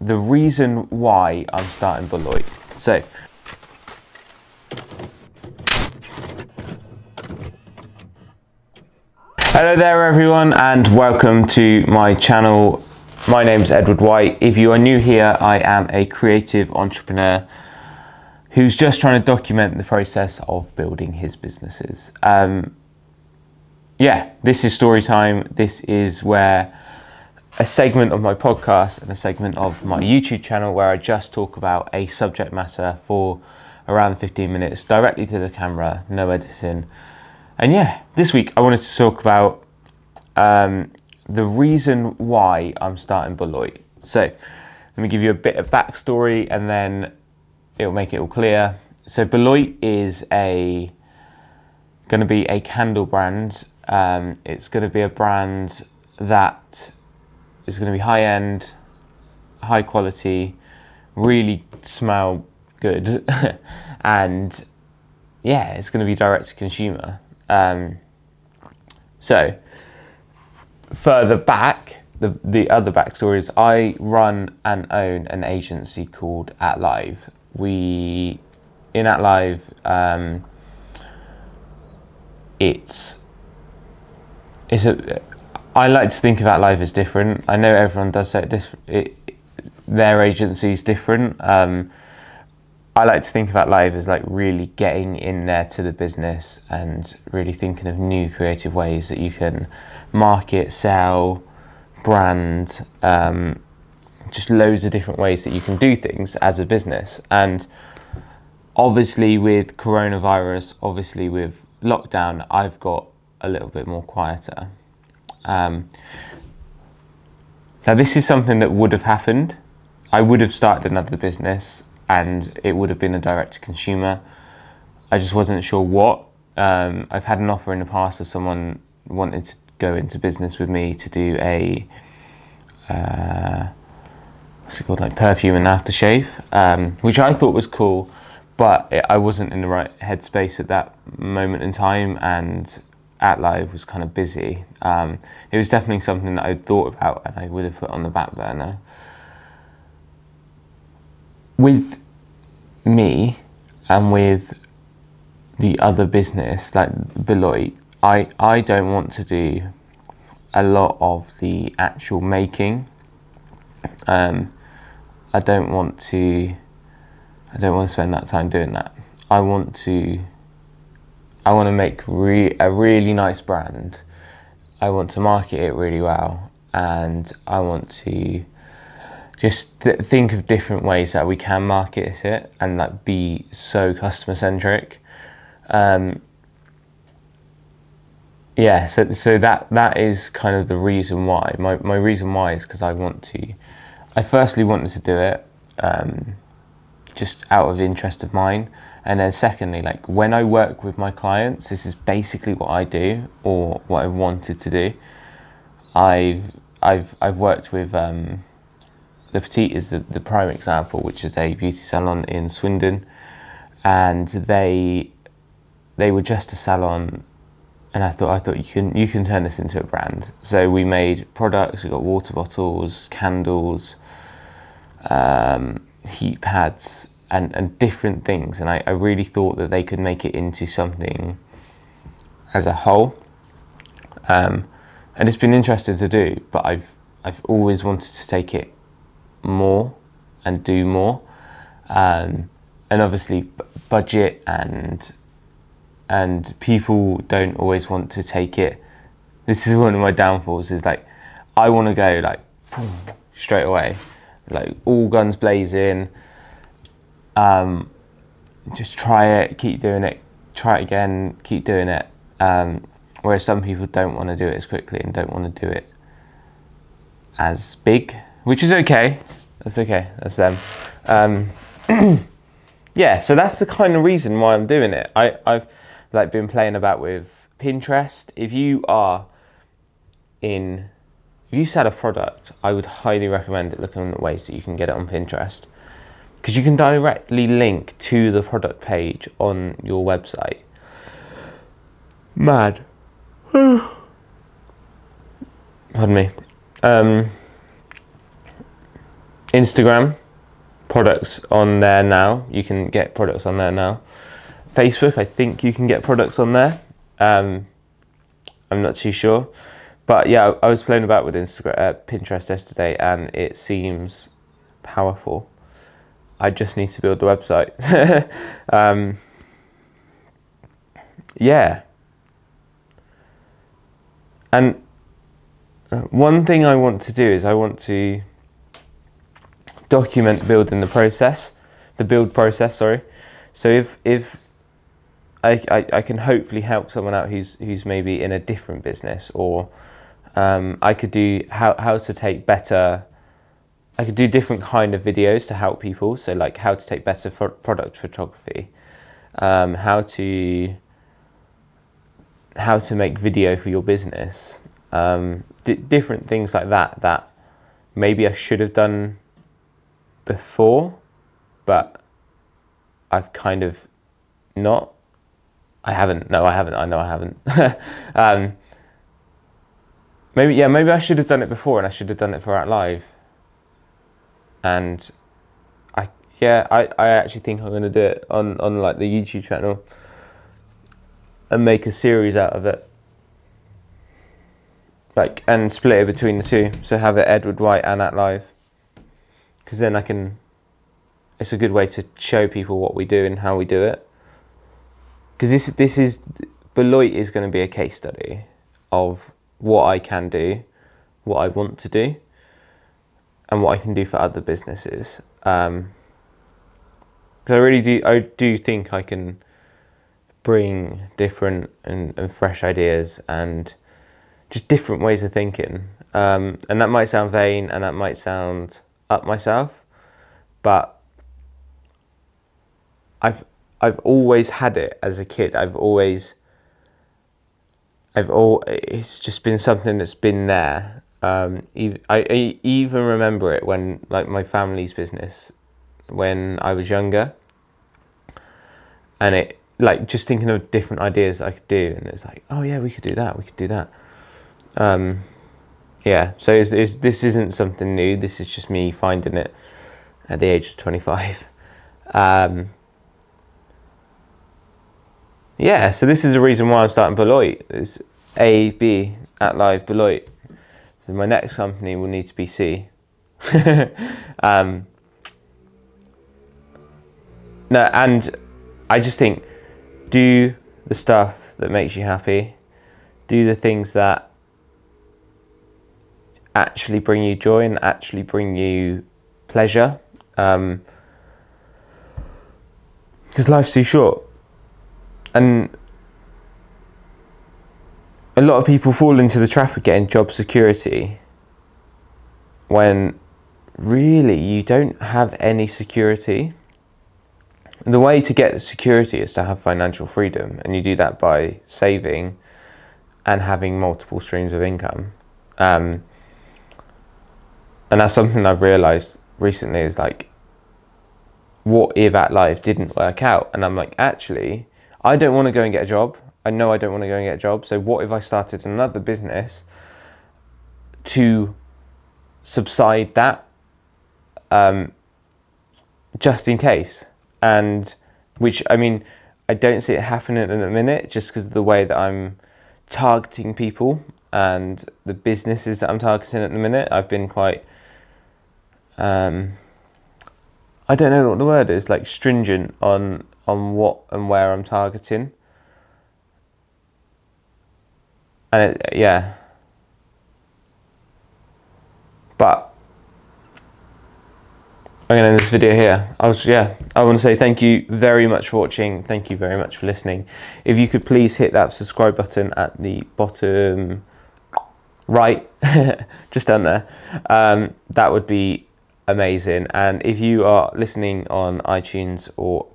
the reason why I'm starting Beloit. So, hello there everyone and welcome to my channel. My name's Edward White. If you are new here, I am a creative entrepreneur who's just trying to document the process of building his businesses. Um, yeah, this is story time. This is where a segment of my podcast and a segment of my YouTube channel where I just talk about a subject matter for around 15 minutes directly to the camera, no editing. And yeah, this week I wanted to talk about um, the reason why I'm starting Beloit. So let me give you a bit of backstory and then it'll make it all clear. So Beloit is a going to be a candle brand. Um, it's going to be a brand that is going to be high end, high quality, really smell good, and yeah, it's going to be direct to consumer. Um, so further back, the the other backstory is I run and own an agency called At Live. We in At Live, um, it's it's a I like to think about life as different. I know everyone does say. It, their agency is different. Um, I like to think about life as like really getting in there to the business and really thinking of new creative ways that you can market, sell, brand, um, just loads of different ways that you can do things as a business. And obviously, with coronavirus, obviously with lockdown, I've got a little bit more quieter. Um, now, this is something that would have happened. I would have started another business and it would have been a direct to consumer. I just wasn't sure what. Um, I've had an offer in the past of someone wanting to go into business with me to do a uh, what's it called, like perfume and aftershave, um, which I thought was cool, but it, I wasn't in the right headspace at that moment in time, and at live was kind of busy. Um, it was definitely something that I thought about and I would have put on the back burner. With me and with the other business, like Beloit, I, I don't want to do a lot of the actual making. Um, I don't want to. I don't want to spend that time doing that. I want to I want to make re- a really nice brand. I want to market it really well, and I want to just th- think of different ways that we can market it and like be so customer centric. Um, yeah, so so that that is kind of the reason why. My my reason why is because I want to. I firstly wanted to do it um, just out of interest of mine and then secondly, like when I work with my clients, this is basically what I do or what I wanted to do. I've I've I've worked with um, Le Petite is the, the prime example, which is a beauty salon in Swindon, and they they were just a salon, and I thought I thought you can you can turn this into a brand. So we made products. We got water bottles, candles, um, heat pads, and, and different things. And I, I really thought that they could make it into something as a whole. Um, and it's been interesting to do, but I've I've always wanted to take it more and do more. Um, and obviously, b- budget and and people don't always want to take it. This is one of my downfalls. Is like I want to go like straight away, like all guns blazing um, just try it, keep doing it, try it again, keep doing it. Um, whereas some people don't want to do it as quickly and don't want to do it as big, which is okay. That's okay. That's them. Um, yeah, so that's the kind of reason why I'm doing it. I, I've like been playing about with Pinterest. If you are in, if you sell a product, I would highly recommend it looking at ways that you can get it on Pinterest because you can directly link to the product page on your website. Mad. Pardon me. Um, Instagram, products on there now. You can get products on there now. Facebook, I think you can get products on there. Um, I'm not too sure, but yeah, I was playing about with Instagram, uh, Pinterest yesterday, and it seems powerful. I just need to build the website. um, yeah, and uh, one thing I want to do is I want to document building the process, the build process. Sorry. So if if I, I, I can hopefully help someone out who's who's maybe in a different business, or um, I could do how how to take better. I could do different kind of videos to help people. So like how to take better product photography, um, how to how to make video for your business, um, different things like that that maybe I should have done before, but I've kind of not. I haven't. No, I haven't. I know I haven't. um, maybe yeah. Maybe I should have done it before, and I should have done it for At Live. And I yeah, I, I actually think I'm gonna do it on on like the YouTube channel and make a series out of it like and split it between the two. So have it Edward White and at live, because then I can. It's a good way to show people what we do and how we do it. Because this this is Beloit is going to be a case study of what I can do, what I want to do, and what I can do for other businesses. Um, I really do. I do think I can bring different and, and fresh ideas and just different ways of thinking. Um, and that might sound vain and that might sound up myself, but I've I've always had it as a kid. I've always I've all it's just been something that's been there. Um, I, I even remember it when like my family's business when I was younger, and it like just thinking of different ideas I could do, and it's like, oh yeah, we could do that, we could do that. Um, yeah, so it's, it's, this isn't something new. This is just me finding it at the age of 25. Um, yeah, so this is the reason why I'm starting Beloit. It's A, B, at live Beloit. So my next company will need to be C. um, no, and I just think do the stuff that makes you happy. Do the things that actually bring you joy and actually bring you pleasure. Um, because life's too short. And a lot of people fall into the trap of getting job security when really you don't have any security. The way to get security is to have financial freedom, and you do that by saving and having multiple streams of income. Um, and that's something I've realized recently is like, what if at life didn't work out? And I'm like, actually, I don't want to go and get a job. I know I don't want to go and get a job. So what if I started another business to subside that, um, just in case? And which I mean, I don't see it happening in a minute, just because of the way that I'm targeting people and the businesses that I'm targeting at the minute. I've been quite um, I don't know what the word is, like stringent on on what and where I'm targeting. And it, yeah, but I'm gonna end this video here. I was yeah, I want to say thank you very much for watching. Thank you very much for listening. If you could please hit that subscribe button at the bottom right, just down there, um, that would be amazing. And if you are listening on iTunes or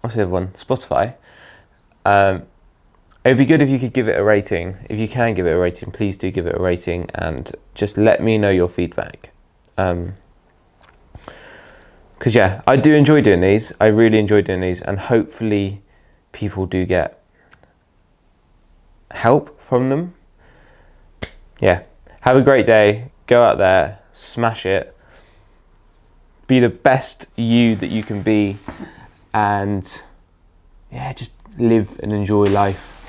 what's the other one, Spotify, um, it would be good if you could give it a rating. If you can give it a rating, please do give it a rating and just let me know your feedback. Um, because yeah, I do enjoy doing these. I really enjoy doing these, and hopefully, people do get help from them. Yeah, have a great day. Go out there, smash it, be the best you that you can be, and yeah, just live and enjoy life.